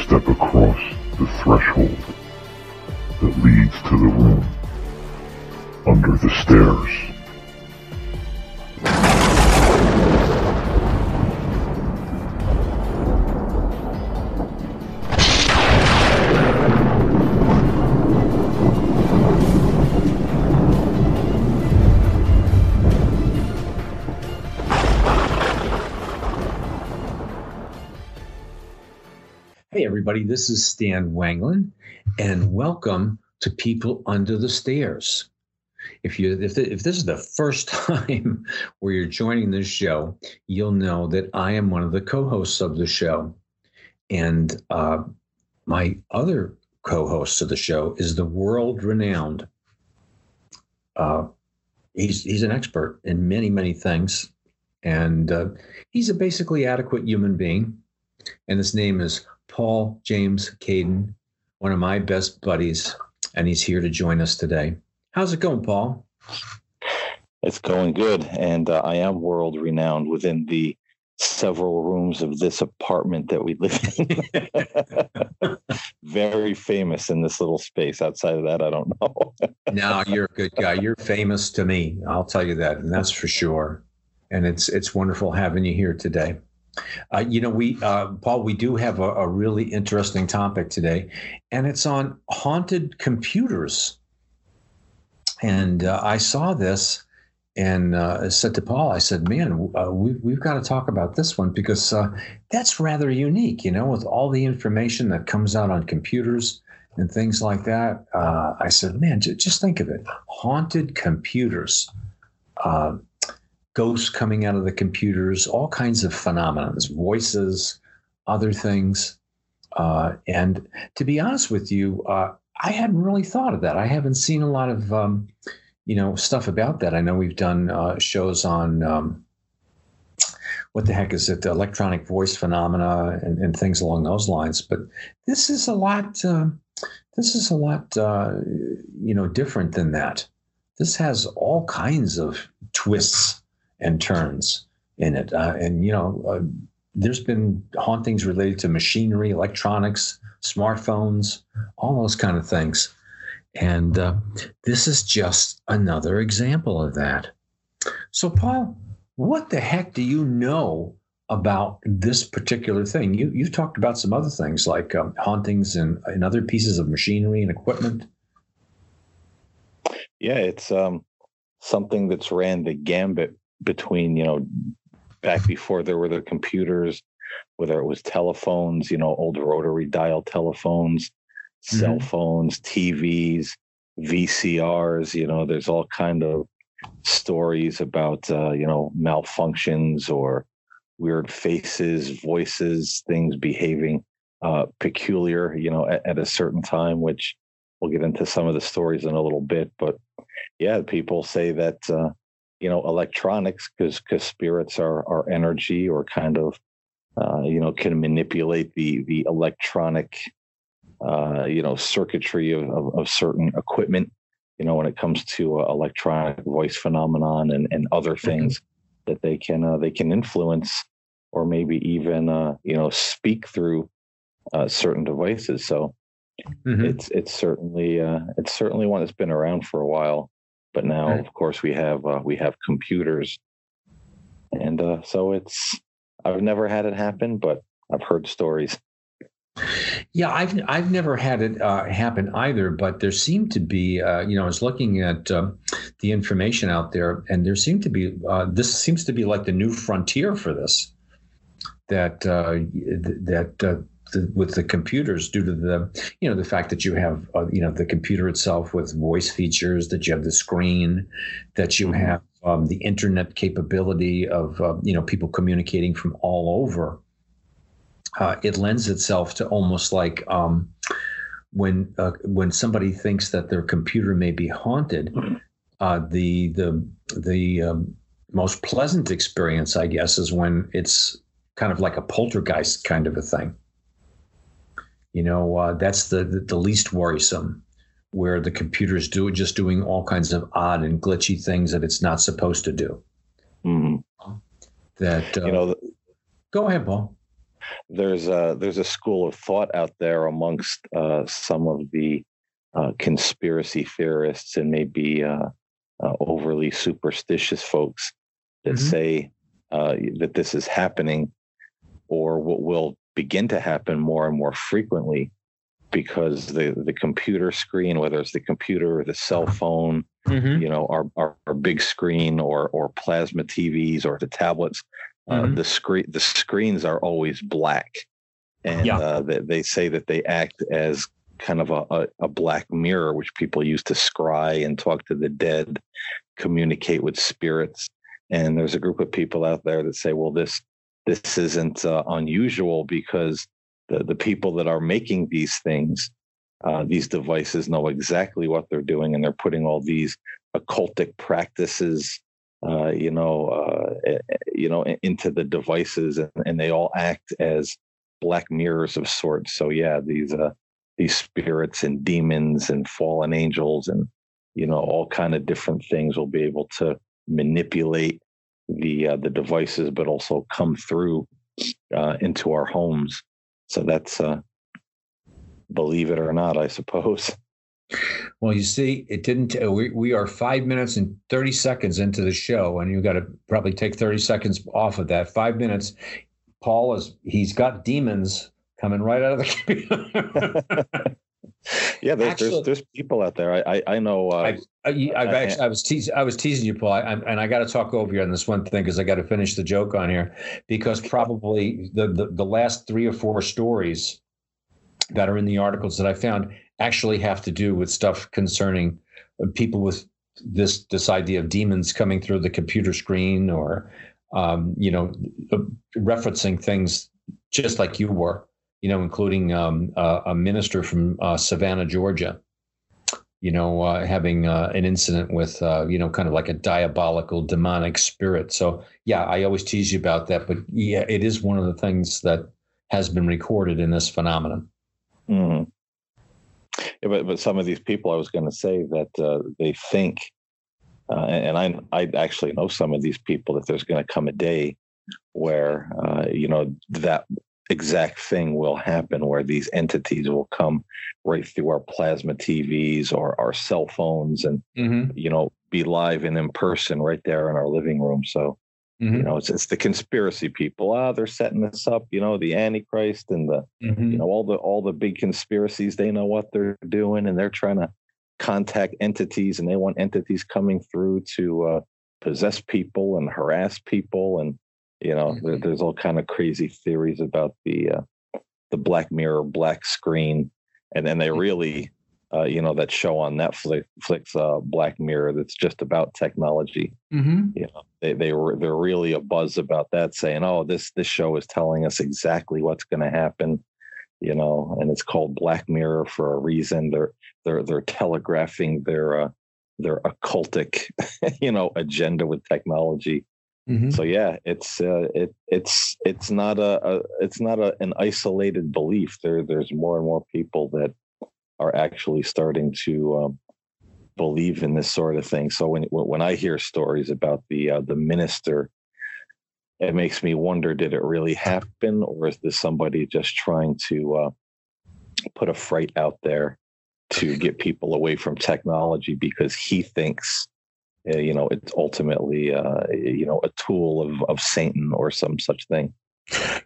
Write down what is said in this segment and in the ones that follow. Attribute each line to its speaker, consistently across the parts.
Speaker 1: Step across the threshold that leads to the room under the stairs.
Speaker 2: Everybody, this is Stan Wanglin, and welcome to People Under the Stairs. If you if, th- if this is the first time where you're joining this show, you'll know that I am one of the co-hosts of the show, and uh, my other co-host of the show is the world-renowned. Uh, he's he's an expert in many many things, and uh, he's a basically adequate human being, and his name is Paul James Caden, one of my best buddies, and he's here to join us today. How's it going, Paul?
Speaker 3: It's going good, and uh, I am world renowned within the several rooms of this apartment that we live in. Very famous in this little space. Outside of that, I don't know.
Speaker 2: no, you're a good guy. You're famous to me. I'll tell you that, and that's for sure. And it's it's wonderful having you here today. Uh, you know, we, uh, Paul, we do have a, a, really interesting topic today, and it's on haunted computers. And uh, I saw this and uh, said to Paul, I said, man, uh, we, we've got to talk about this one because uh, that's rather unique, you know, with all the information that comes out on computers and things like that. I said, man, j- just think of it haunted computers ghosts coming out of the computers, all kinds of phenomena, voices, other things. Uh, and to be honest with you, uh, I hadn't really thought of that. I haven't seen a lot of, um, you know, stuff about that. I know we've done uh, shows on um, what the heck is it, electronic voice phenomena and, and things along those lines. But this is a lot. Um, this is a lot, uh, you know, different than that. This has all kinds of twists and turns in it. Uh, and, you know, uh, there's been hauntings related to machinery, electronics, smartphones, all those kind of things. And uh, this is just another example of that. So, Paul, what the heck do you know about this particular thing? You, you've talked about some other things like um, hauntings and, and other pieces of machinery and equipment.
Speaker 3: Yeah, it's um, something that's ran the gambit between you know back before there were the computers whether it was telephones you know old rotary dial telephones mm-hmm. cell phones tvs vcrs you know there's all kind of stories about uh, you know malfunctions or weird faces voices things behaving uh, peculiar you know at, at a certain time which we'll get into some of the stories in a little bit but yeah people say that uh, you know electronics because because spirits are are energy or kind of uh, you know can manipulate the the electronic uh, you know, circuitry of, of, of, certain equipment, you know, when it comes to uh, electronic voice phenomenon and, and other things mm-hmm. that they can uh, they can influence or maybe even uh, you know speak through uh, certain devices. So mm-hmm. it's it's certainly uh, it's certainly one that's been around for a while, but now right. of course we have uh, we have computers, and uh, so it's I've never had it happen, but I've heard stories.
Speaker 2: Yeah, I've I've never had it uh, happen either, but there seemed to be, uh, you know, I was looking at um, the information out there, and there seemed to be uh, this seems to be like the new frontier for this. That uh, that uh, the, with the computers due to the you know the fact that you have uh, you know the computer itself with voice features that you have the screen that you mm-hmm. have um, the internet capability of uh, you know people communicating from all over uh, it lends itself to almost like um, when uh, when somebody thinks that their computer may be haunted uh, the the the um, most pleasant experience I guess is when it's kind of like a poltergeist kind of a thing you know, uh, that's the, the, the least worrisome, where the computer computer's do just doing all kinds of odd and glitchy things that it's not supposed to do.
Speaker 3: Mm-hmm.
Speaker 2: That
Speaker 3: uh, you know,
Speaker 2: go ahead, Paul.
Speaker 3: There's a there's a school of thought out there amongst uh, some of the uh, conspiracy theorists and maybe uh, uh, overly superstitious folks that mm-hmm. say that this is happening or what will begin to happen more and more frequently because the the computer screen, whether it's the computer or the cell phone, mm-hmm. you know, our, our, our big screen or or plasma TVs or the tablets, uh, mm-hmm. uh, the screen the screens are always black, and yeah. uh, they, they say that they act as kind of a, a, a black mirror, which people use to scry and talk to the dead, communicate with spirits. And there's a group of people out there that say, well, this this isn't uh, unusual because the, the people that are making these things, uh, these devices, know exactly what they're doing, and they're putting all these occultic practices, uh, you know, uh, eh, eh, you know, into the devices, and, and, they all act as black mirrors of sorts. So yeah, these uh, these spirits and demons and fallen angels and you know all kind of different things will be able to manipulate the uh, the devices, but also come through uh, into our homes. So that's uh, believe it or not, I suppose.
Speaker 2: Well, you see, it didn't. Uh, we we are five minutes and thirty seconds into the show, and you've got to probably take thirty seconds off of that. Five minutes. Paul is he's got demons coming right out of the computer.
Speaker 3: yeah, there's, actually, there's, there's people out there. I I, I know. Uh,
Speaker 2: I, have actually I was teasing I was teasing you, Paul, I, and I got to talk over you on this one thing because I got to finish the joke on here because probably the, the the last three or four stories that are in the articles that I found actually have to do with stuff concerning people with this this idea of demons coming through the computer screen or um, you know referencing things just like you were you know, including um, uh, a minister from uh, Savannah, Georgia, you know, uh, having uh, an incident with, uh, you know, kind of like a diabolical demonic spirit. So, yeah, I always tease you about that. But yeah, it is one of the things that has been recorded in this phenomenon.
Speaker 3: Mm-hmm. Yeah, but, but some of these people, I was going to say that uh, they think, and I, I actually know some of these people, that there's going to come a day where, you know, that exact thing will happen where these entities will come right through our plasma TVs or our cell phones and mm-hmm. you know be live and in person right there in our living room. So mm-hmm. you know it's it's the conspiracy people. Ah, they're setting this up. You know the Antichrist and the mm-hmm. you know all the all the big conspiracies. They know what they're doing and they're trying to contact entities and they want entities coming through to uh, possess people and harass people and you know, mm-hmm. there's all kind of crazy theories about the uh, the Black Mirror black screen, and then they mm-hmm. really, uh, you know, that show on Netflix, uh, Black Mirror, that's just about technology. Mm-hmm. You know, they they were they're really a buzz about that, saying, "Oh, this this show is telling us exactly what's going to happen." You know, and it's called Black Mirror for a reason. They're they're they're telegraphing their uh, their occultic, you know, agenda with technology Mm-hmm. So yeah, it's uh, it it's it's not a, a it's not a, an isolated belief. There there's more and more people that are actually starting to um, believe in this sort of thing. So when when I hear stories about the uh, the minister, it makes me wonder: did it really happen, or is this somebody just trying to uh, put a fright out there to get people away from technology because he thinks you know it's ultimately uh, you know a tool of of Satan or some such thing.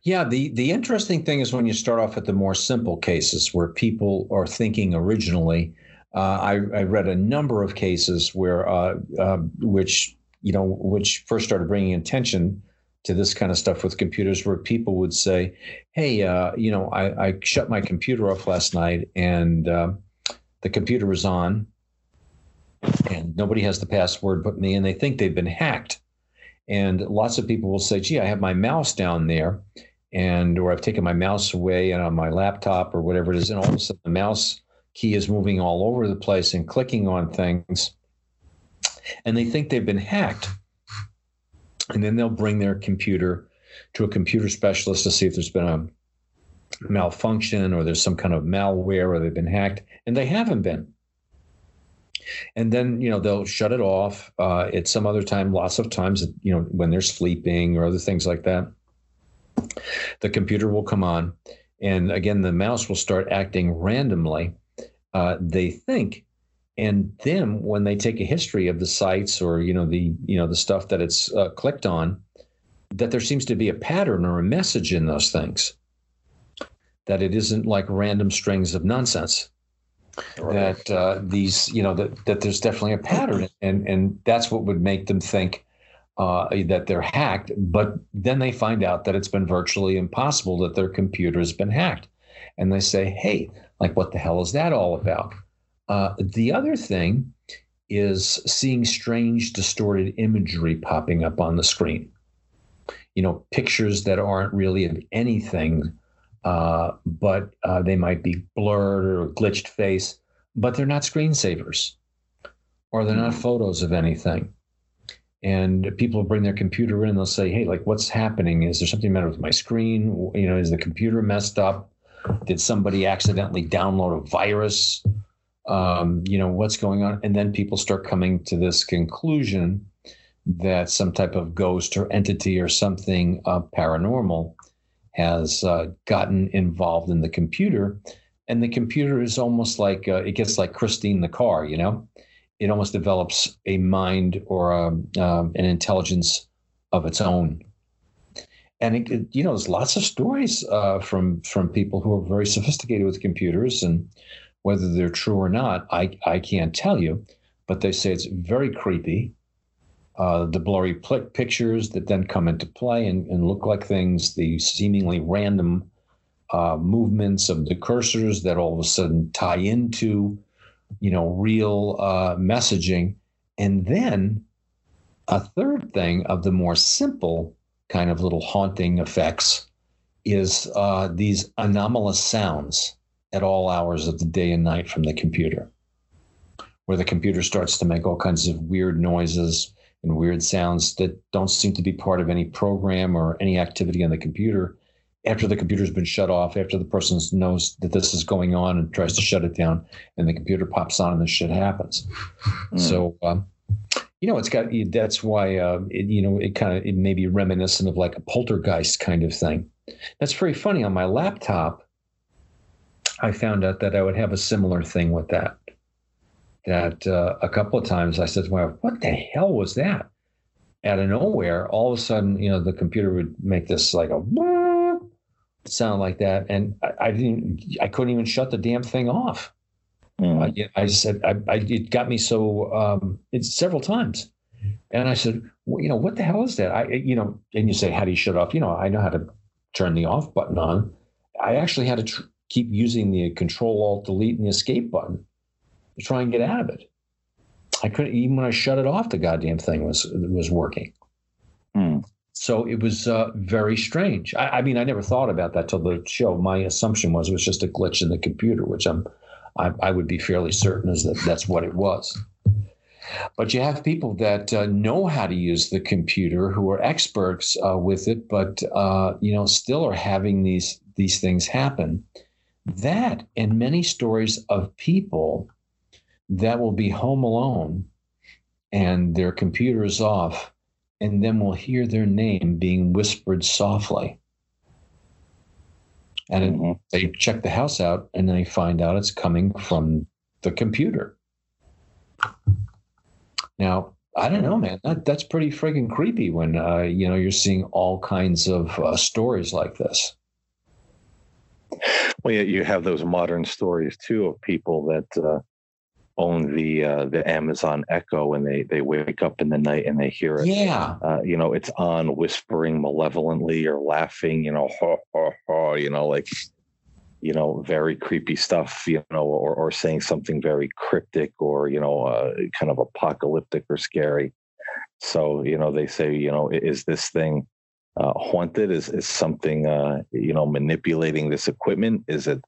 Speaker 2: Yeah, the the interesting thing is when you start off at the more simple cases where people are thinking originally. Uh, I, I, read a number of cases where uh, uh, which you know which first started bringing attention to this kind of stuff with computers, where people would say, "Hey, uh, you know, I, I, shut my computer off last night and the computer was on." And nobody has the password but me, and they think they've been hacked. And lots of people will say, gee, I have my mouse down there, and or I've taken my mouse away and on my laptop or whatever it is, and all of a sudden the mouse key is moving all over the place and clicking on things. And they think they've been hacked. And then they'll bring their computer to a computer specialist to see if there's been a malfunction or there's some kind of malware or they've been hacked. And they haven't been and then you know they'll shut it off uh, at some other time lots of times you know when they're sleeping or other things like that the computer will come on. And again the mouse will start acting randomly uh, they think. And then when they take a history of the sites or you know the you know the stuff that it's uh, clicked on that there seems to be a pattern or a message in those things. That it isn't like random strings of nonsense right. that uh, these, you know, that, that there's definitely a pattern, and and that's what would make them think uh, that they're hacked. But then they find out that it's been virtually impossible that their computer has been hacked, and they say, "Hey, like, what the hell is that all about?" Uh, the other thing is seeing strange, distorted imagery popping up on the screen. You know, pictures that aren't really of anything uh, but uh, they might be blurred or glitched face, but they're not screensavers or they're not mm. photos of anything. And people bring their computer in and they'll say, hey, like, what's happening? Is there something matter with my screen? You know, is the computer messed up? Did somebody accidentally download a virus? Um, you know, what's going on? And then people start coming to this conclusion that some type of ghost or entity or something uh, paranormal has uh, gotten involved in the computer. And the computer is almost like uh, it gets like Christine the car, you know? It almost develops a mind or a, um, um, an intelligence of its own. And it, you know, there's lots of stories uh, from from people who are very sophisticated with computers, and whether they're true or not, I I can't tell you. But they say it's very creepy uh, the blurry pictures that then come into play and, and, look like things, the seemingly random uh, movements of the cursors that all of a sudden tie into, you know, real uh, messaging. And then a third thing of the more simple kind of little haunting effects is uh, these anomalous sounds at all hours of the day and night from the computer, where the computer starts to make all kinds of weird noises and weird sounds that don't seem to be part of any program or any activity on the computer after the computer's been shut off, after the person knows that this is going on and tries to shut it down, and the computer pops on and this shit happens. Mm. So, um, you know, it's got that's why uh, it, you know it kind of it may be reminiscent of like a poltergeist kind of thing. That's very funny. On my laptop, I found out that I would have a similar thing with that that uh, a couple of times I said, "Well, what the hell was that?" Out of nowhere, all of a sudden, you know, the computer would make this like a sound like that, and I, I didn't, I couldn't even shut the damn thing off. Mm. I, I, said, I, I, it got me so um, it's several times, and I said, well, you know, what the hell is that? I, you know, and you say, how do you shut off? You know, I know how to turn the off button on. I actually had to tr- keep using the Control Alt Delete and the Escape button to try and get out of it. I couldn't even when I shut it off, the goddamn thing was was working. Mm. So it was uh, very strange. I, I, mean, I never thought about that till the show. My assumption was it was just a glitch in the computer, which I'm I, I would be fairly certain is that that's what it was. But you have people that uh, know how to use the computer, who are experts uh, with it, but uh, you know still are having these these things happen. That and many stories of people that will be home alone and their computer is off, and then we'll hear their name being whispered softly. And mm-hmm. they check the house out and they find out it's coming from the computer. Now, I don't know, man. That, that's pretty friggin' creepy when uh, you know you're seeing all kinds of uh, stories like this.
Speaker 3: Well, yeah, you have those modern stories too of people that uh, own the uh, the Amazon Echo and they they wake up in the night and they hear it.
Speaker 2: Yeah.
Speaker 3: Uh, you know, it's on whispering malevolently or laughing. You know, ha ha ha. You know, like you know, very creepy stuff. You know, or or saying something very cryptic or you know, uh, kind of apocalyptic or scary. So you know, they say, you know, is this thing uh, haunted? Is is something uh, you know manipulating this equipment? Is it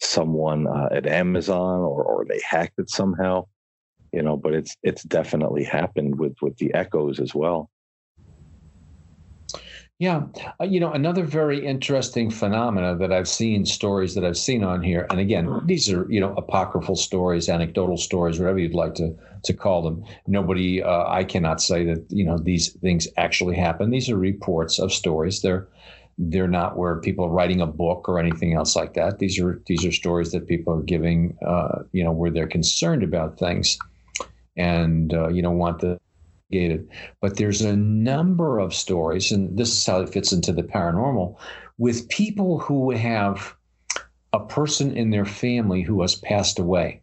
Speaker 3: someone uh, at Amazon or or they hacked it somehow? You know, but it's it's definitely happened with with the echoes as well.
Speaker 2: Yeah, uh, you know, another very interesting phenomena that I've seen stories that I've seen on here, and again, these are you know apocryphal stories, anecdotal stories, whatever you'd like to to call them. Nobody, uh, I cannot say that you know these things actually happen. These are reports of stories. They're they're not where people are writing a book or anything else like that. These are these are stories that people are giving, uh, you know, where they're concerned about things, and uh, you know want the but there's a number of stories, and this is how it fits into the paranormal, with people who have a person in their family who has passed away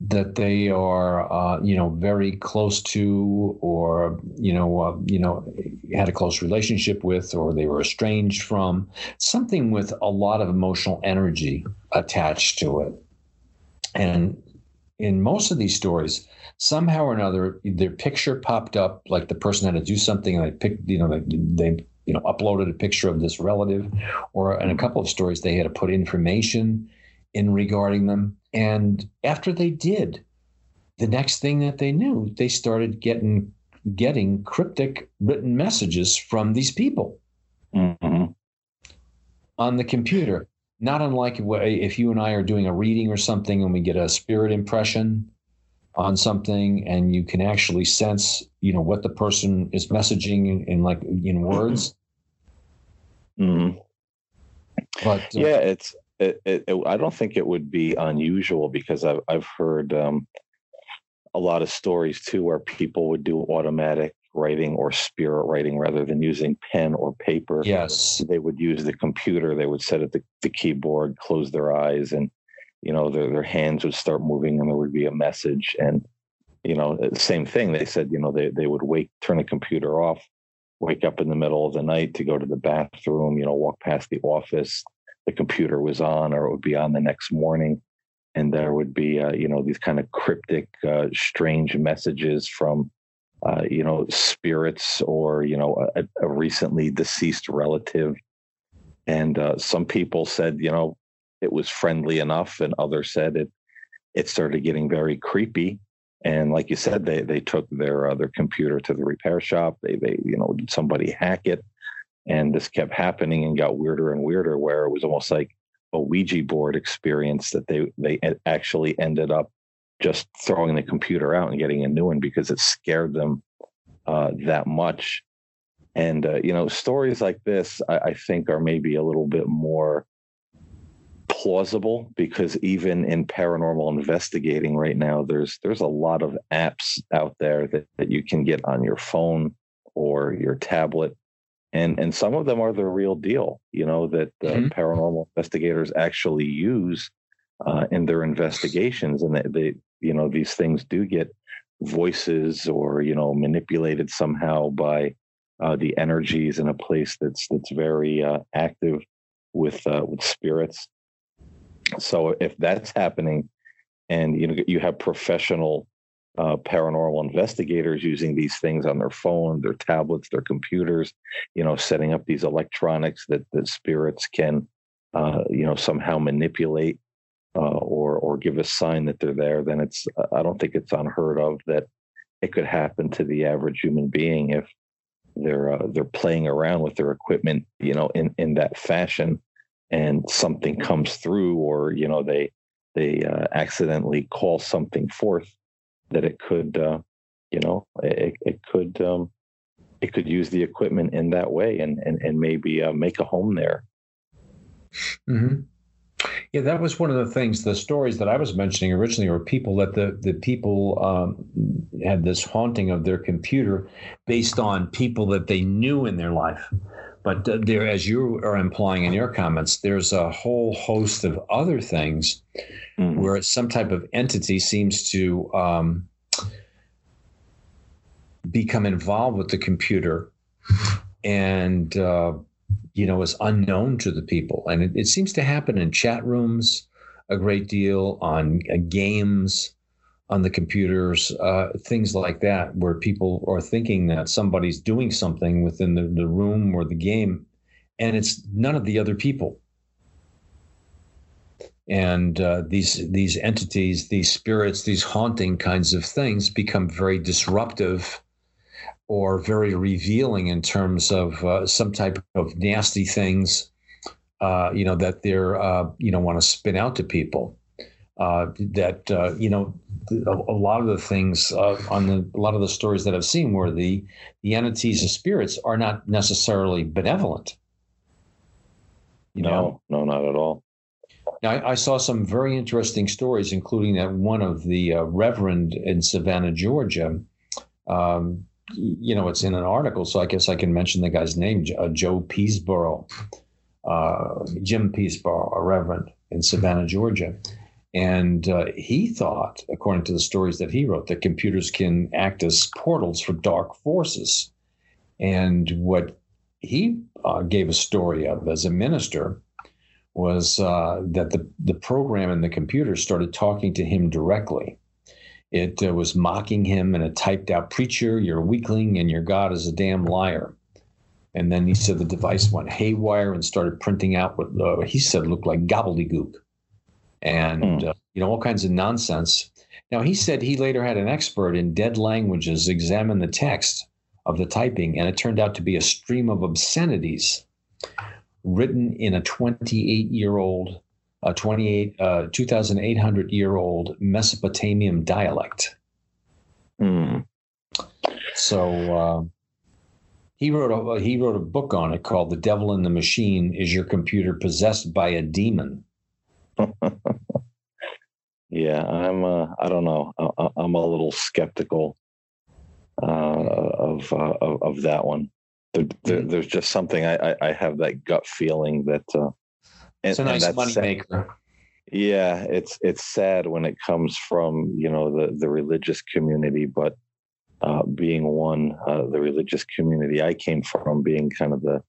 Speaker 2: that they are, uh, you know, very close to, or you know, uh, you know, had a close relationship with, or they were estranged from, something with a lot of emotional energy attached to it. And in most of these stories, somehow or another, their picture popped up, like the person had to do something, and they picked, you know, they, they you know uploaded a picture of this relative, or in a couple of stories they had to put information in regarding them, and after they did, the next thing that they knew, they started getting getting cryptic written messages from these people mm-hmm. on the computer. Not unlike if you and I are doing a reading or something and we get a spirit impression on something and you can actually sense you know what the person is messaging in, in like in words
Speaker 3: mm-hmm. but uh, yeah it's it, it, it, i don't think it would be unusual because i've, I've heard um, a lot of stories too where people would do automatic writing or spirit writing rather than using pen or paper.
Speaker 2: Yes.
Speaker 3: They would use the computer. They would set at the, the keyboard close their eyes and you know their, their hands would start moving and there would be a message. And you know uh, same thing. They said you know they, they would wake turn the computer off wake up in the middle of the night to go to the bathroom you know walk past the office the computer was on or it would be on the next morning and there would be uh, you know these kind of cryptic uh, strange messages from uh, you know spirits or you know a, a recently deceased relative and uh, some people said you know it was friendly enough, and others said it it started getting very creepy. And like you said, they they took their uh, their computer to the repair shop. They they you know somebody hack it, and this kept happening and got weirder and weirder. Where it was almost like a Ouija board experience that they they actually ended up just throwing the computer out and getting a new one because it scared them uh, that much. And uh, you know, stories like this, I, I, think, are maybe a little bit more plausible because even in paranormal investigating right now, there's there's a lot of apps out there that, that you can get on your phone or your tablet. And and some of them are the real deal, you know, that uh, mm-hmm. paranormal investigators actually use uh, in their investigations, and they, they, you know, these things do get voices or you know manipulated somehow by uh, the energies in a place that's that's very uh, active with uh, with spirits. So if that's happening, and you know you have professional uh, paranormal investigators using these things on their phone, their tablets, their computers, you know, setting up these electronics that the spirits can, uh, you know, somehow manipulate. uh, or or give a sign that they're there, then it's I don't think it's unheard of that it could happen to the average human being if they're uh, they're playing around with their equipment, you know, in in that fashion, and something comes through, or you know they they uh, accidentally call something forth, that it could, uh, you know, it, it could um, it could use the equipment in that way and and and maybe uh, make a home there.
Speaker 2: Mm-hmm. Yeah, that was one of the things. The stories that I was mentioning originally were people that the the people um, had this haunting of their computer based on people that they knew in their life. But there, as you are implying in your comments, there's a whole host of other things mm-hmm. where some type of entity seems to um, become involved with the computer and uh, you know, is unknown to the people. And it, it seems to happen in chat rooms a great deal, on uh, games, on the computers, uh, things like that, where people are thinking that somebody's doing something within the, the room or the game, and it's none of the other people. And uh, these these entities, these spirits, these haunting kinds of things become very disruptive or very revealing in terms of uh, some type of nasty things, uh, you know, that they're, uh, you know, want to spin out to people. Uh, that uh, you know, a, lot of the things on the a lot of the stories that I've seen where the the entities and spirits are not necessarily benevolent.
Speaker 3: You no, know? no, not at all.
Speaker 2: Now, I, saw some very interesting stories, including that one of the Reverend in Savannah, Georgia. Um, you know, it's in an article, so I guess I can mention the guy's name, uh, Joe Peasboro, uh, Jim Peasboro, a reverend in Savannah, Georgia. And uh, he thought, according to the stories that he wrote, that computers can act as portals for dark forces. And what he uh, gave a story of as a minister was uh, that the, the program in the computer started talking to him directly it uh, was mocking him and it typed out, Preacher, you're a weakling and your God is a damn liar. And then he said the device went haywire and started printing out what uh, he said looked like gobbledygook and, mm. uh, you know, all kinds of nonsense. Now, he said he later had an expert in dead languages examine the text of the typing, and it turned out to be a stream of obscenities written in a 28 year old a 28, uh, 2,800 year old Mesopotamian dialect.
Speaker 3: Mm.
Speaker 2: So uh, he wrote a he wrote a book on it called "The Devil in the Machine: Is Your Computer Possessed by a Demon?"
Speaker 3: yeah, I'm. Uh, I don't know. I, am a little skeptical uh, of, uh, of, of that one. There, there, hmm. there's just something I, I, I have that gut feeling that uh,
Speaker 2: and, it's a nice money sad. maker.
Speaker 3: Yeah, it's it's sad when it comes from you know the the religious community, but uh, being one, uh, the religious community I came from, being kind of the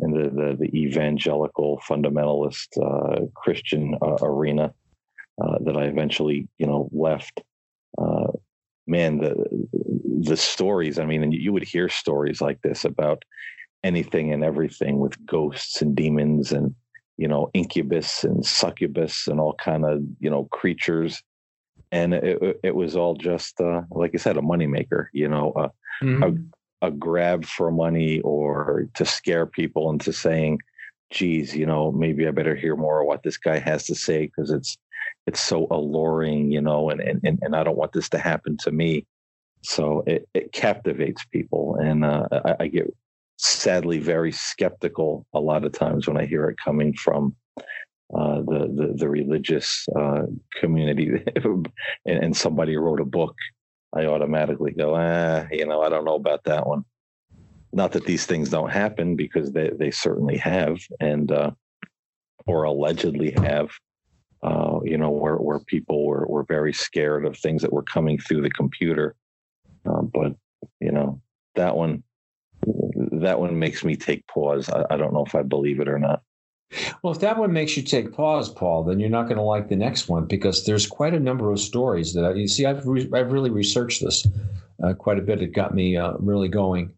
Speaker 3: in the the, the evangelical fundamentalist uh, Christian uh, arena uh, that I eventually you know left. Man, the the stories. I mean, and you would hear stories like this about anything and everything with ghosts and demons and you know incubus and succubus and all kind of you know creatures and it, it was all just uh, like i said a moneymaker you know uh, mm-hmm. a, a grab for money or to scare people into saying geez you know maybe i better hear more of what this guy has to say because it's it's so alluring you know and, and and i don't want this to happen to me so it, it captivates people and uh, I, I, get sadly very skeptical a lot of times when I hear it coming from uh, the, the, the religious uh, community, and, and, somebody wrote a book. I automatically go, ah, you know, I don't know about that one. Not that these things don't happen because they they certainly have, and uh, or allegedly have. Uh, you know, where where people were were very scared of things that were coming through the computer, uh, but you know that one that one makes me take pause. I, I, don't know if I believe it or not.
Speaker 2: Well, if that one makes you take pause, Paul, then you're not going to like the next one because there's quite a number of stories that I, you see. I've re, I've really researched this uh, quite a bit. It got me uh, really going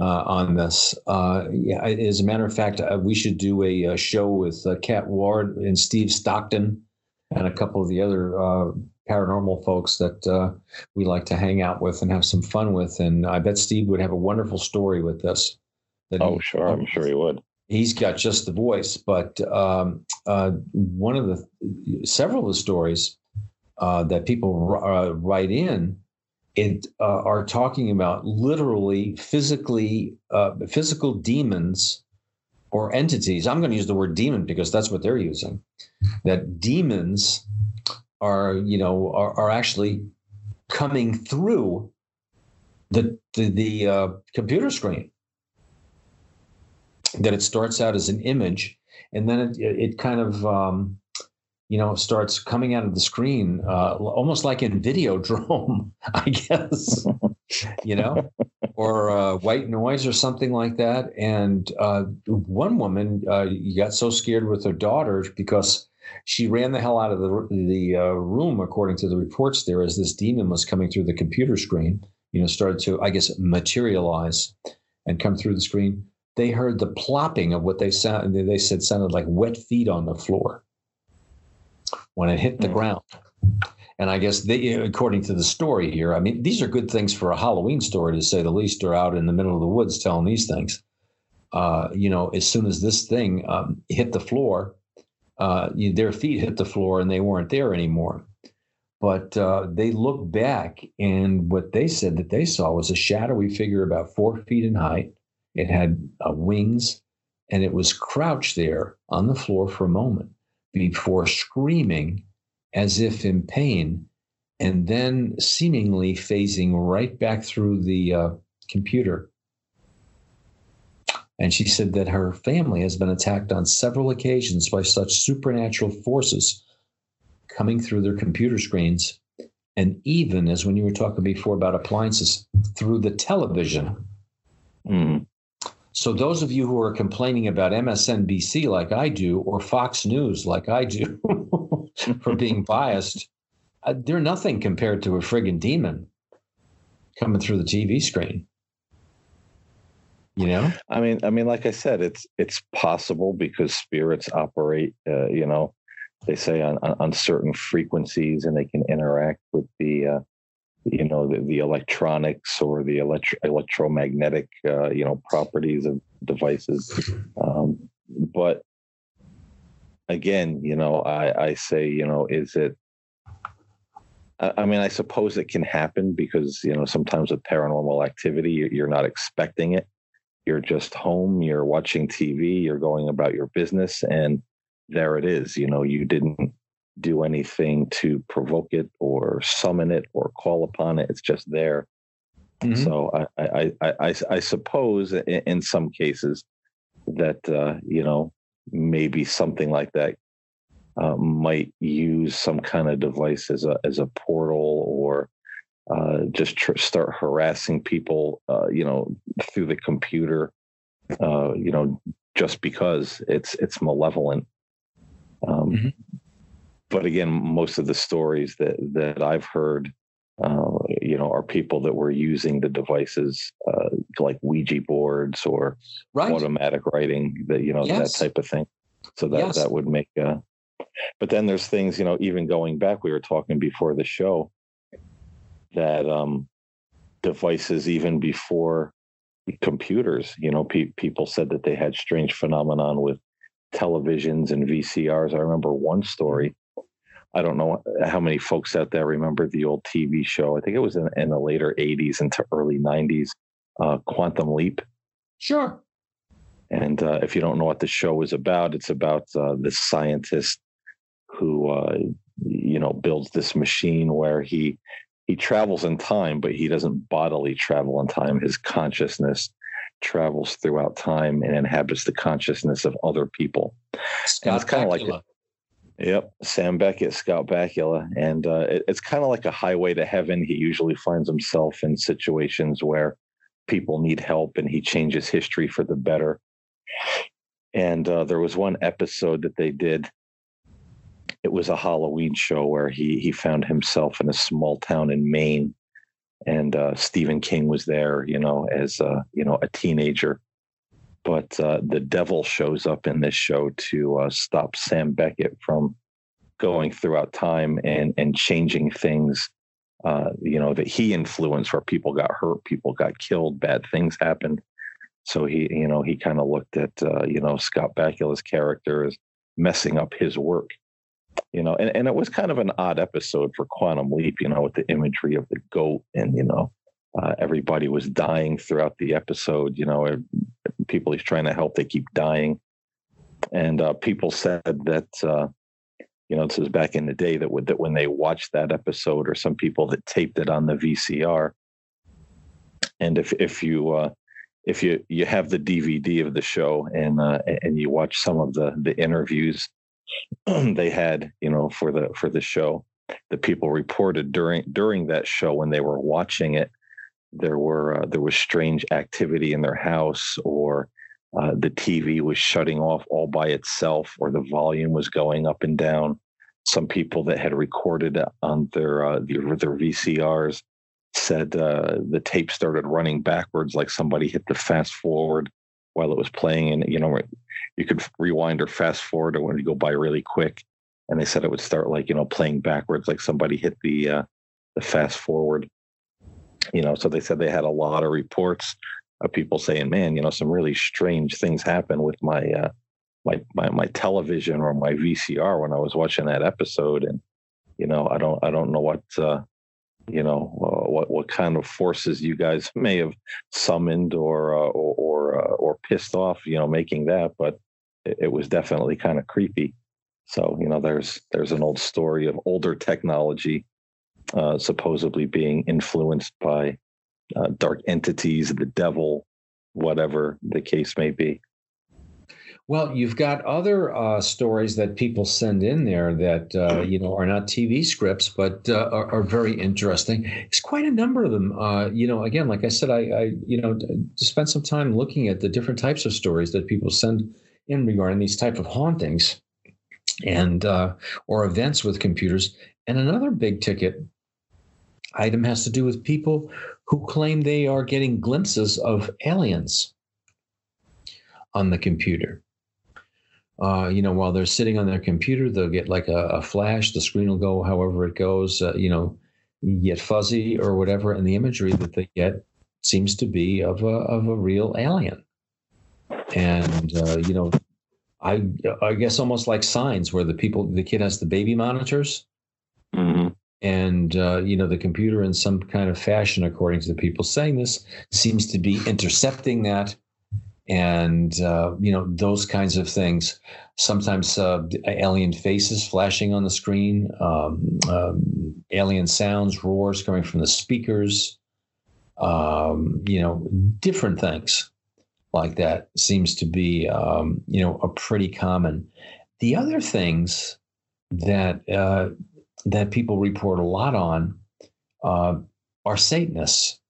Speaker 2: uh, on this. Uh, yeah, as a matter of fact, uh, we should do a, a show with uh, Cat Ward and Steve Stockton and a couple of the other uh, paranormal folks that uh, we like to hang out with and have some fun with. And I bet Steve would have a wonderful story with this.
Speaker 3: oh, he, sure. I'm sure he would.
Speaker 2: He's got just the voice, but um, uh, one of the several of the stories uh, that people uh, write in it uh, are talking about literally physically uh, physical demons or entities. I'm going to use the word demon because that's what they're using. That demons are, you know, are, are actually coming through the the, the uh, computer screen. That it starts out as an image, and then it it kind of um, you know starts coming out of the screen, uh, almost like in Videodrome, I guess. you know, or uh, white noise or something like that. And uh, one woman uh, got so scared with her daughter because she ran the hell out of the the uh, room, according to the reports. There, as this demon was coming through the computer screen, you know, started to, I guess, materialize and come through the screen. They heard the plopping of what they sound. They said sounded like wet feet on the floor when it hit the mm. ground. And I guess they, according to the story here, I mean, these are good things for a Halloween story to say the least. Are out in the middle of the woods telling these things. Uh, you know, as soon as this thing um, hit the floor, uh, you, their feet hit the floor and they weren't there anymore. But uh, they looked back, and what they said that they saw was a shadowy figure about four feet in height. It had uh, wings, and it was crouched there on the floor for a moment before screaming as if in pain, and then seemingly phasing right back through the uh, computer. And she said that her family has been attacked on several occasions by such supernatural forces coming through their computer screens. And even as when you were talking before about appliances, through the television. Mm. So, those of you who are complaining about MSNBC like I do, or Fox News like I do, for being biased, uh, they're nothing compared to a friggin' demon coming through the TV screen. You know,
Speaker 3: I mean, I mean, like I said, it's it's possible because spirits operate. Uh, you know, they say on, on certain frequencies, and they can interact with the, uh, you know, the, the electronics or the electro- electromagnetic, uh, you know, properties of devices. Um, but again, you know, I, I say, you know, is it, I mean, I suppose it can happen because, you know, sometimes with paranormal activity, you're not expecting it. You're just home, you're watching TV, you're going about your business, and there it is. You know, you didn't do anything to provoke it or summon it or call upon it. It's just there. Mm-hmm. So I, I, I, I, I suppose in, in, some cases that, uh, you know, maybe something like that uh, might use some kind of device as a as a portal or uh, just tr- start harassing people, uh, you know, through the computer, uh, you know, just because it's it's malevolent. Um, mm-hmm. But again, most of the stories that that I've heard, uh, you know, are people that were using the devices uh, like Ouija boards or right. automatic writing, that you know, yes. that type of thing. So that yes. that would make. Uh, but then there's things, you know, even going back, we were talking before the show that um, devices even before computers, you know, pe- people said that they had strange phenomenon with televisions and VCRs. I remember one story. I don't know how many folks out there remember the old TV show. I think it was in, in the later 80s into early 90s, uh, Quantum Leap.
Speaker 2: Sure.
Speaker 3: And uh, if you don't know what the show is about, it's about uh, this scientist who, uh, you know, builds this machine where he he travels in time, but he doesn't bodily travel in time. His consciousness travels throughout time and inhabits the consciousness of other people.
Speaker 2: Scott and it's kind of like
Speaker 3: Yep, Sam Beckett, Scott Bakula, and uh, it, it's kind of like a highway to heaven. He usually finds himself in situations where people need help, and he changes history for the better. And uh, there was one episode that they did. It was a Halloween show where he he found himself in a small town in Maine, and uh, Stephen King was there, you know, as uh, you know a teenager. But uh, the devil shows up in this show to uh, stop Sam Beckett from going throughout time and and changing things uh, you know that he influenced where people got hurt people got killed bad things happened. So he you know he kind of looked at uh, you know scott bakula's character as messing up his work you know and, and it was kind of an odd episode for quantum leap you know with the imagery of the goat and you know uh, everybody was dying throughout the episode you know people he's trying to help they keep dying. And uh, people said that uh, you know this is back in the day that, that when they watched that episode or some people that taped it on the vcr and if if you uh, if you you have the dvd of the show and uh, and you watch some of the the interviews they had you know for the for the show the people reported during during that show when they were watching it there were uh, there was strange activity in their house or uh, the TV was shutting off all by itself, or the volume was going up and down. Some people that had recorded on their uh, their, their VCRs said uh, the tape started running backwards, like somebody hit the fast forward while it was playing, and you know you could rewind or fast forward, or when you go by really quick. And they said it would start like you know playing backwards, like somebody hit the uh, the fast forward. You know, so they said they had a lot of reports of people saying, "Man, you know, some really strange things happen with my uh, my my my television or my VCR when I was watching that episode." And you know, I don't I don't know what uh, you know uh, what what kind of forces you guys may have summoned or uh, or or, uh, or pissed off, you know, making that, but it, it was definitely kind of creepy. So you know, there's there's an old story of older technology uh, supposedly being influenced by uh, dark entities, the devil, whatever the case may be.
Speaker 2: Well, you've got other uh, stories that people send in there that uh, you know are not TV scripts, but uh, are, are, very interesting. It's quite a number of them. Uh, you know, again, like I said, I, I you know spent some time looking at the different types of stories that people send in regarding these type of hauntings and uh, or events with computers. And another big ticket item has to do with people who claim they are getting glimpses of aliens on the computer. Uh, you know, while they're sitting on their computer, they'll get like a, a flash. The screen will go however it goes. Uh, you know, get fuzzy or whatever, and the imagery that they get seems to be of a of a real alien. And uh, you know, I I guess almost like signs where the people the kid has the baby monitors. Mm-hmm and uh, you know the computer in some kind of fashion according to the people saying this seems to be intercepting that. And uh, you know those kinds of things. Sometimes uh, alien faces flashing on the screen um, um, alien sounds roars coming from the speakers. Um, you know different things like that seems to be um, you know a pretty common. The other things that uh, that people report a lot on uh, are Satanists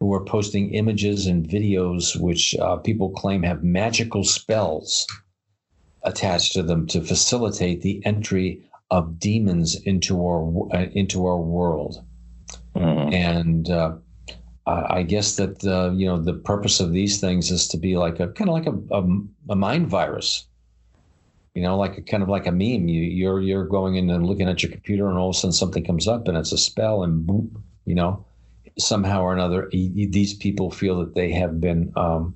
Speaker 2: who are posting images and videos which uh, people claim have magical spells attached to them to facilitate the entry of demons into our uh, into our world. Mm. And uh, I guess that uh, you know the purpose of these things is to be like a kind of like a, a, a mind virus you know, like a kind of like a meme. You you're you're going in and looking at your computer, and all of a sudden something comes up, and it's a spell, and boom, you know, somehow or another, these people feel that they have been um,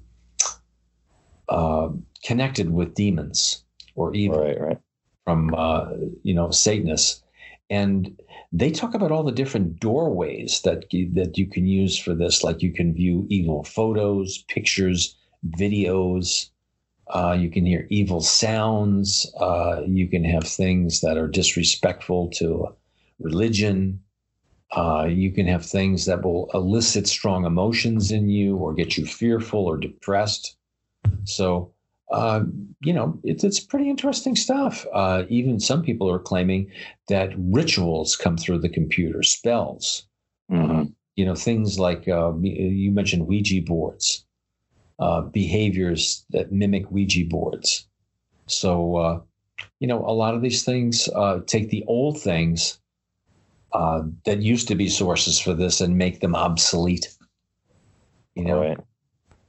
Speaker 2: uh, connected with demons or evil
Speaker 3: right, right.
Speaker 2: from uh, you know Satanists, and they talk about all the different doorways that that you can use for this. Like you can view evil photos, pictures, videos. Uh, you can hear evil sounds. Uh, you can have things that are disrespectful to religion. Uh, you can have things that will elicit strong emotions in you or get you fearful or depressed. So, uh, you know, it's, it's pretty interesting stuff. Uh, even some people are claiming that rituals come through the computer, spells. Mm-hmm. you know, things like you mentioned Ouija boards uh, behaviors that mimic Ouija boards. So, uh, you know, a lot of these things uh, take the old things uh, that used to be sources for this and make them obsolete. You know, right.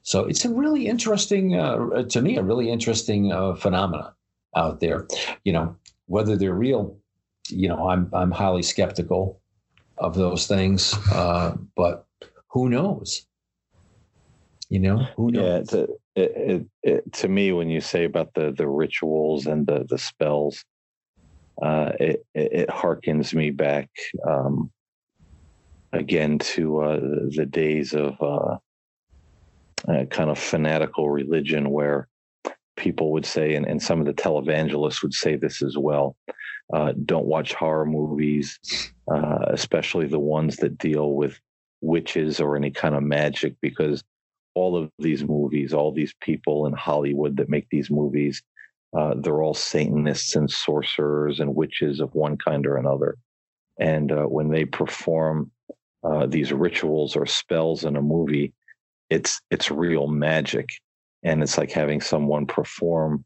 Speaker 2: so it's a really interesting, uh, to me, a really interesting uh, phenomena out there. You know, whether they're real, you know, I'm I'm highly skeptical of those things. Uh, but who knows? You know, who knows?
Speaker 3: Yeah, it, it, it, to me, when you say about the the rituals and the the spells, uh, it, it harkens me back um, again to uh, the days of uh, kind of fanatical religion where people would say, and, and some of the televangelists would say this as well uh, don't watch horror movies, uh, especially the ones that deal with witches or any kind of magic, because all of these movies, all these people in Hollywood that make these movies, uh, they're all Satanists and sorcerers and witches of one kind or another. And uh, when they perform uh, these rituals or spells in a movie, it's it's real magic, and it's like having someone perform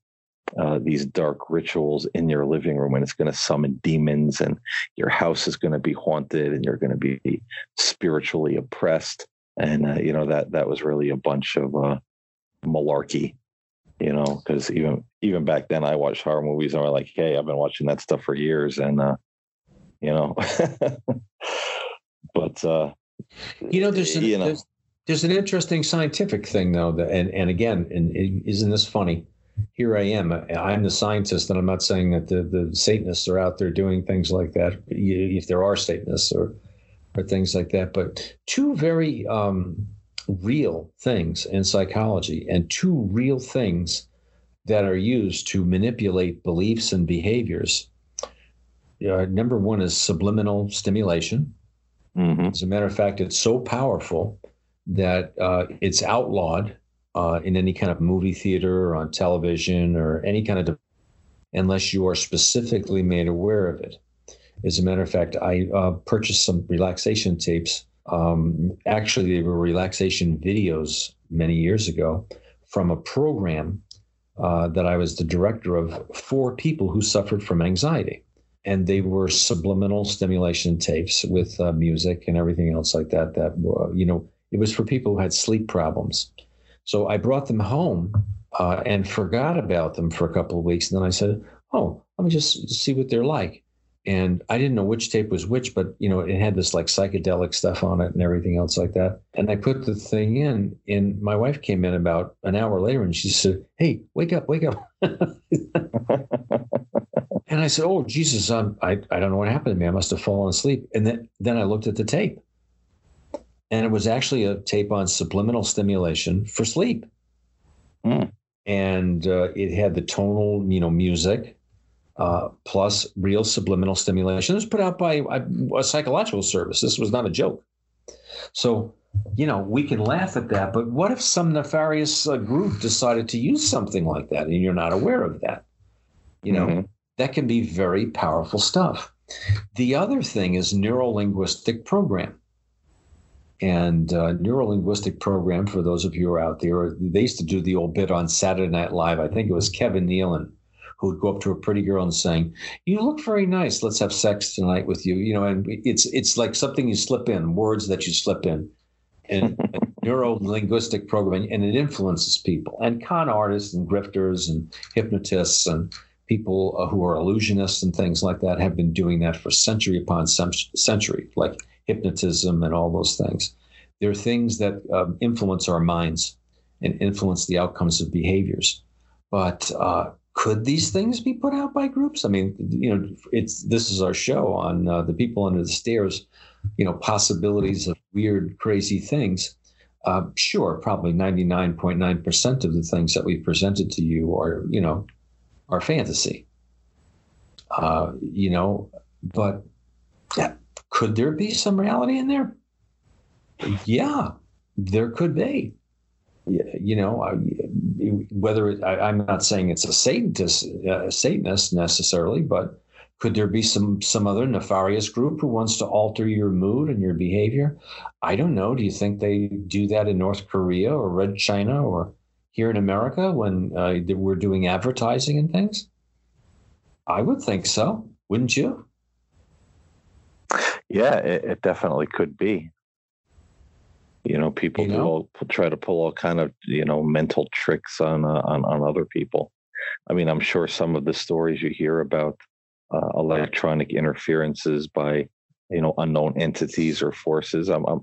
Speaker 3: uh, these dark rituals in your living room, and it's going to summon demons, and your house is going to be haunted, and you're going to be spiritually oppressed, and uh, you know that that was really a bunch of uh, malarkey, you know, because even even back then I watched horror movies, and I'm like, hey, I've been watching that stuff for years, and uh, you know, but uh,
Speaker 2: you know, there's an, you know. There's, there's an interesting scientific thing though, that, and and again, and isn't this funny? Here I am. I'm the scientist, and I'm not saying that the, the Satanists are out there doing things like that. If there are Satanists or or things like that, but two very um, real things in psychology, and two real things that are used to manipulate beliefs and behaviors. Uh, number one is subliminal stimulation. Mm-hmm. As a matter of fact, it's so powerful that uh, it's outlawed uh, in any kind of movie theater or on television or any kind of, unless you are specifically made aware of it. As a matter of fact, I uh, purchased some relaxation tapes. Um, actually, they were relaxation videos many years ago from a program uh, that I was the director of for people who suffered from anxiety. And they were subliminal stimulation tapes with uh, music and everything else like that. That, you know, it was for people who had sleep problems. So I brought them home uh, and forgot about them for a couple of weeks. And then I said, "Oh, let me just see what they're like." And I didn't know which tape was which, but you know, it had this like psychedelic stuff on it and everything else like that. And I put the thing in, and my wife came in about an hour later, and she said, "Hey, wake up, wake up!" and I said, "Oh Jesus, I'm, I I don't know what happened to me. I must have fallen asleep." And then then I looked at the tape, and it was actually a tape on subliminal stimulation for sleep. Mm. And uh, it had the tonal, you know, music uh, plus real subliminal stimulation. It was put out by a, a psychological service. This was not a joke. So, you know, we can laugh at that, but what if some nefarious uh, group decided to use something like that and you're not aware of that? You know, mm-hmm. that can be very powerful stuff. The other thing is neuro linguistic program and uh, neurolinguistic program for those of you who are out there. They used to do the old bit on Saturday Night Live. I think it was Kevin Nealon who would go up to a pretty girl and saying, "You look very nice. Let's have sex tonight with you." You know, and it's it's like something you slip in, words that you slip in, and neuro linguistic programming, and it influences people and con artists and grifters and hypnotists and people uh, who are illusionists and things like that have been doing that for century upon century, like hypnotism, and all those things. There are things that um, influence our minds and influence the outcomes of behaviors. But uh, could these things be put out by groups? I mean, you know, it's this is our show on uh, the people under the stairs. You know, possibilities of weird, crazy things. Uh, sure, probably ninety nine point nine percent of the things that we've presented to you are, you know, are fantasy. Uh, you know, but yeah, could there be some reality in there? Yeah, there could be. You know, whether I, am not saying it's a Satanist, uh, Satanist necessarily, but could there be some some other nefarious group who wants to alter your mood and your behavior? I don't know. Do you think they do that in North Korea or Red China or here in America when uh, we're doing advertising and things? I would think so, wouldn't you?
Speaker 3: Yeah, it, it definitely could be. You know, people you know? All, try to pull all kind of you know mental tricks on uh, on on other people. I mean, I'm sure some of the stories you hear about uh, electronic interferences by you know unknown entities or forces. I'm, I'm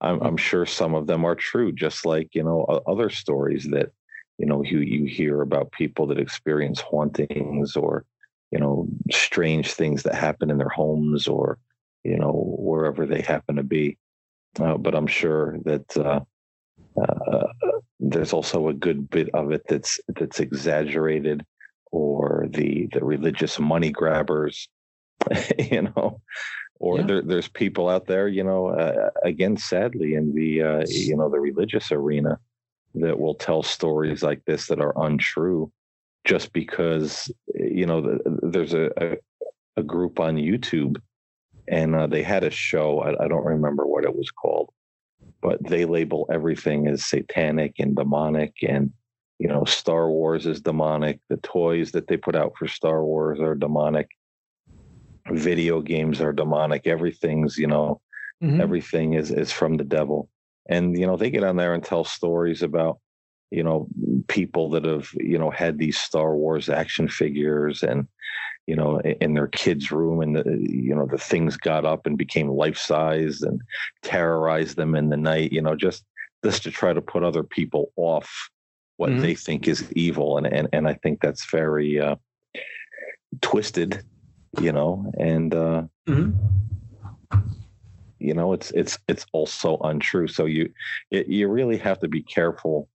Speaker 3: I'm, I'm sure some of them are true, just like you know other stories that you know you you hear about people that experience hauntings or you know strange things that happen in their homes or you know wherever they happen to be. Uh, but I'm sure that uh, uh, there's also a good bit of it that's that's exaggerated or the the religious money grabbers you know or yeah. there, there's people out there you know uh, again sadly in the uh, you know the religious arena that will tell stories like this that are untrue just because you know the, there's a, a, a group on youtube and uh, they had a show I, I don't remember what it was called but they label everything as satanic and demonic and you know star wars is demonic the toys that they put out for star wars are demonic video games are demonic everything's you know mm-hmm. everything is is from the devil and you know they get on there and tell stories about you know people that have you know had these star wars action figures and you know in their kids room and the you know the things got up and became life size and terrorized them in the night you know just just to try to put other people off what mm-hmm. they think is evil and and, and i think that's very uh, twisted you know and uh, mm-hmm. you know it's it's it's also untrue so you it, you really have to be careful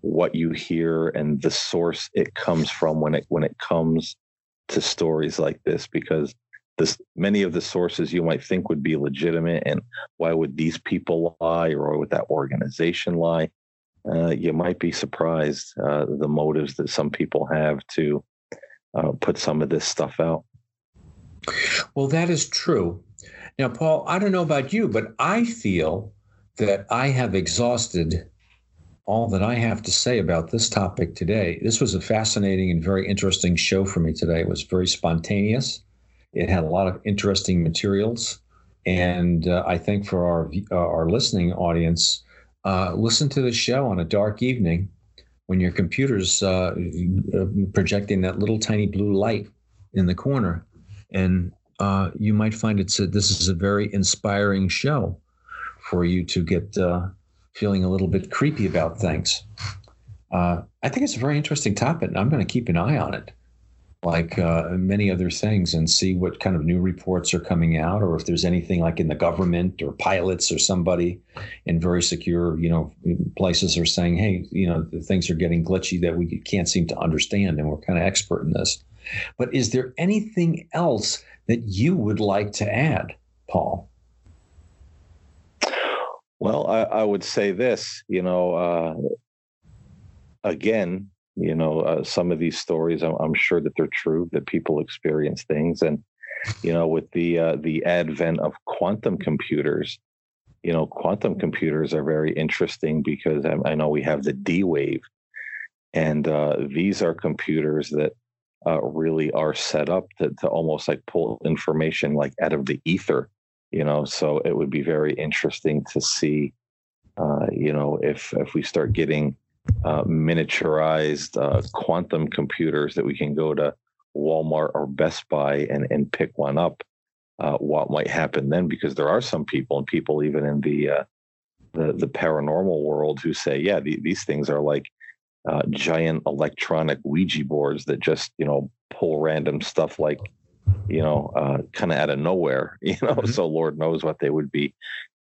Speaker 3: what you hear and the source it comes from when it when it comes to stories like this because this many of the sources you might think would be legitimate and why would these people lie or why would that organization lie? Uh, you might be surprised uh, the motives that some people have to uh, put some of this stuff out.
Speaker 2: Well that is true. Now paul i don't know about you but i feel that i have exhausted all that I have to say about this topic today. This was a fascinating and very interesting show for me today. It was very spontaneous. It had a lot of interesting materials, and uh, I think for our uh, our listening audience, uh, listen to the show on a dark evening when your computer's uh, uh, projecting that little tiny blue light in the corner, and uh, you might find it's a, this is a very inspiring show for you to get feeling a little bit creepy about things. Uh, I think it's a very interesting topic, and I'm going to keep an eye on it, like uh, many other things, and see what kind of new reports are coming out, or if there's anything like in the government or pilots or somebody in very secure, you know, places are saying, "Hey, you know, things are getting glitchy that we can't seem to understand, and we're kind of expert in this." But is there anything else that you would like to add, Paul?
Speaker 3: Well, I, I would say this, you know, uh, again, you know, uh, some of these stories, I'm, I'm, sure that they're true, that people experience things. And, you know, with the, uh, the advent of quantum computers, you know, quantum computers are very interesting because I, I know we have the D wave, and uh, these are computers that uh, really are set up to, to almost like pull information like out of the ether you know so it would be very interesting to see uh, you know if if we start getting uh, miniaturized uh, quantum computers that we can go to Walmart or Best Buy and and pick one up uh, what might happen then because there are some people and people even in the uh, the, the paranormal world who say yeah the, these things are like uh, giant electronic Ouija boards that just you know pull random stuff like you know, uh, kind of out of nowhere, you know. Mm-hmm. So Lord knows what they would be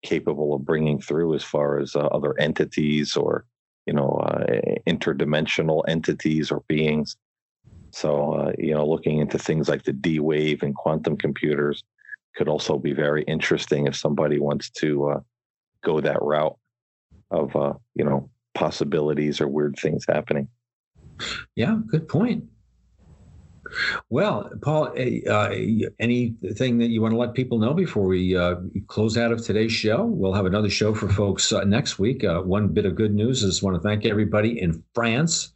Speaker 3: capable of bringing through as far as uh, other entities or, you know, uh, interdimensional entities or beings. So, uh, you know, looking into things like the D wave and quantum computers could also be very interesting if somebody wants to uh, go that route of, uh, you know, possibilities or weird things happening.
Speaker 2: Yeah, good point. Well, Paul, uh, anything that you want to let people know before we uh, close out of today's show? We'll have another show for folks uh, next week. Uh, one bit of good news is I want to thank everybody in France.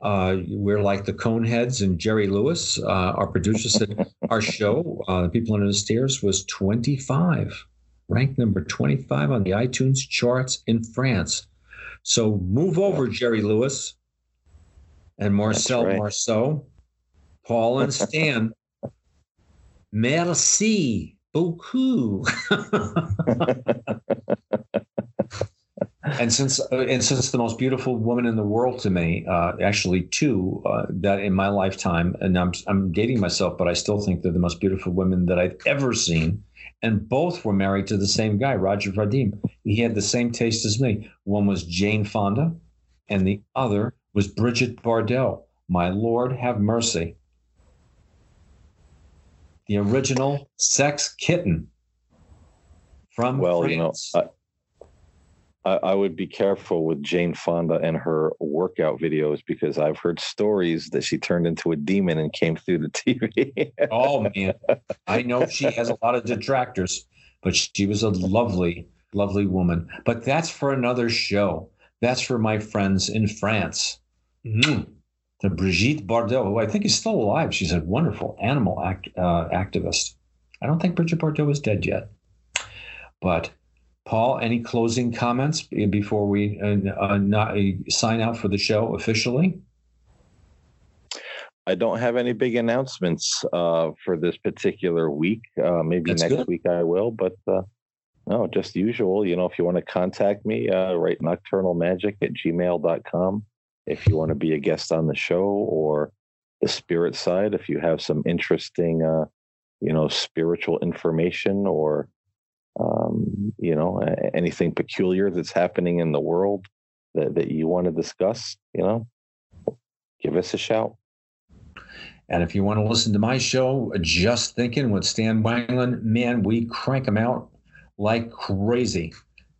Speaker 2: Uh, we're like the Coneheads and Jerry Lewis. Uh, our producer said our show, uh, People Under the Stairs, was 25, ranked number 25 on the iTunes charts in France. So move over, Jerry Lewis and Marcel right. Marceau Paul and Stan. Merci beaucoup. and since uh, and since the most beautiful woman in the world to me, uh, actually two uh, that in my lifetime, and I'm I'm dating myself, but I still think they're the most beautiful women that I've ever seen. And both were married to the same guy, Roger Vadim. He had the same taste as me. One was Jane Fonda, and the other was Brigitte Bardot. My Lord, have mercy. The original sex kitten from
Speaker 3: well,
Speaker 2: France.
Speaker 3: you know, I, I would be careful with Jane Fonda and her workout videos because I've heard stories that she turned into a demon and came through the TV.
Speaker 2: oh man, I know she has a lot of detractors, but she was a lovely, lovely woman. But that's for another show. That's for my friends in France. Mm. The Brigitte Bardot, who I think is still alive. She's a wonderful animal act, uh, activist. I don't think Brigitte Bardot is dead yet. But Paul, any closing comments before we uh, uh, not, uh, sign out for the show officially?
Speaker 3: I don't have any big announcements uh, for this particular week. Uh, maybe That's next good. week I will, but uh, no, just usual. You know, if you want to contact me, write nocturnalmagic at gmail.com. If you want to be a guest on the show or the spirit side, if you have some interesting, you know, spiritual information or um, you know, anything peculiar that's happening in the world that, that you want to discuss, you know, give us a shout.
Speaker 2: And if you want to listen to my show, Just Thinking with Stan Wanglund, man, we crank them out like crazy.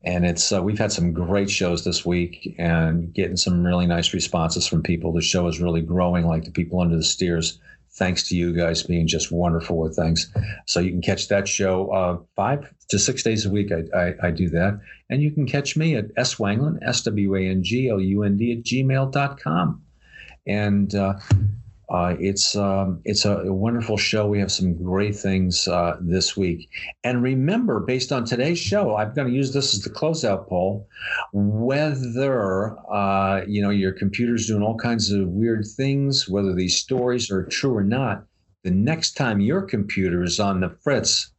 Speaker 2: And it's uh, we've had some great shows this week and getting some really nice responses from people. The show is really growing, like the people under the stairs thanks to you guys being just wonderful with things. So you can catch that show uh, five to six days a week. I, I, I, do that. And you can catch me at swanglund, S W A N G L U N D, at gmail.com. And uh, uh, it's um, it's a, a, wonderful show. We have some great things uh, this week. And remember, based on today's show, I'm going to use this as the closeout poll. Whether uh, you know your computer's doing all kinds of weird things, whether these stories are true or not, the next time your computer is on the fritz,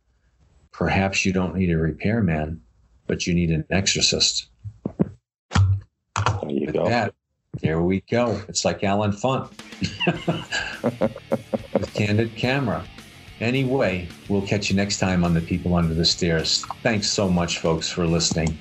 Speaker 2: perhaps you don't need a repairman, but you need an exorcist.
Speaker 3: There you With go. That,
Speaker 2: there we go. It's like Allen Funt with candid camera. Anyway, we'll catch you next time on the People Under the Stairs. Thanks so much, folks, for listening.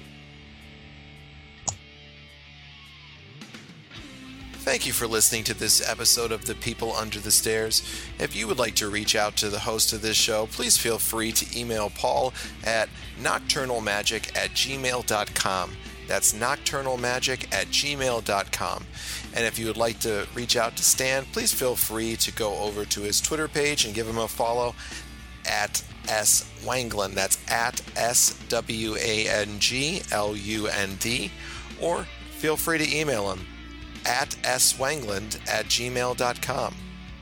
Speaker 4: Thank you for listening to this episode of The People Under the Stairs. If you would like to reach out to the host of this show, please feel free to email Paul at nocturnalmagic at gmail.com. That's nocturnalmagic at gmail.com. And if you would like to reach out to Stan, please feel free to go over to his Twitter page and give him a follow at S Wanglund. That's at S W A N G L U N D. Or feel free to email him at swanglund at gmail.com.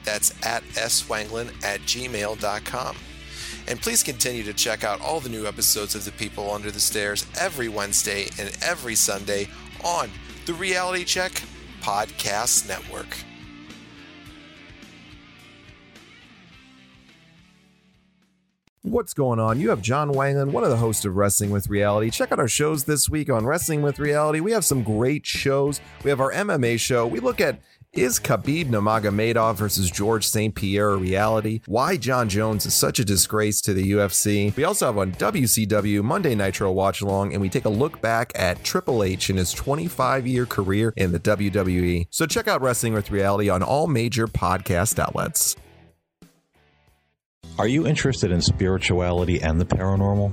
Speaker 4: That's at swanglund at gmail.com. And please continue to check out all the new episodes of The People Under the Stairs every Wednesday and every Sunday on the Reality Check Podcast Network.
Speaker 5: What's going on? You have John Wanglund, one of the hosts of Wrestling with Reality. Check out our shows this week on Wrestling with Reality. We have some great shows. We have our MMA show. We look at is Khabib Nurmagomedov versus George St. Pierre a reality? Why Jon Jones is such a disgrace to the UFC? We also have on WCW Monday Nitro Watch Along, and we take a look back at Triple H in his 25 year career in the WWE. So check out Wrestling with Reality on all major podcast outlets.
Speaker 6: Are you interested in spirituality and the paranormal?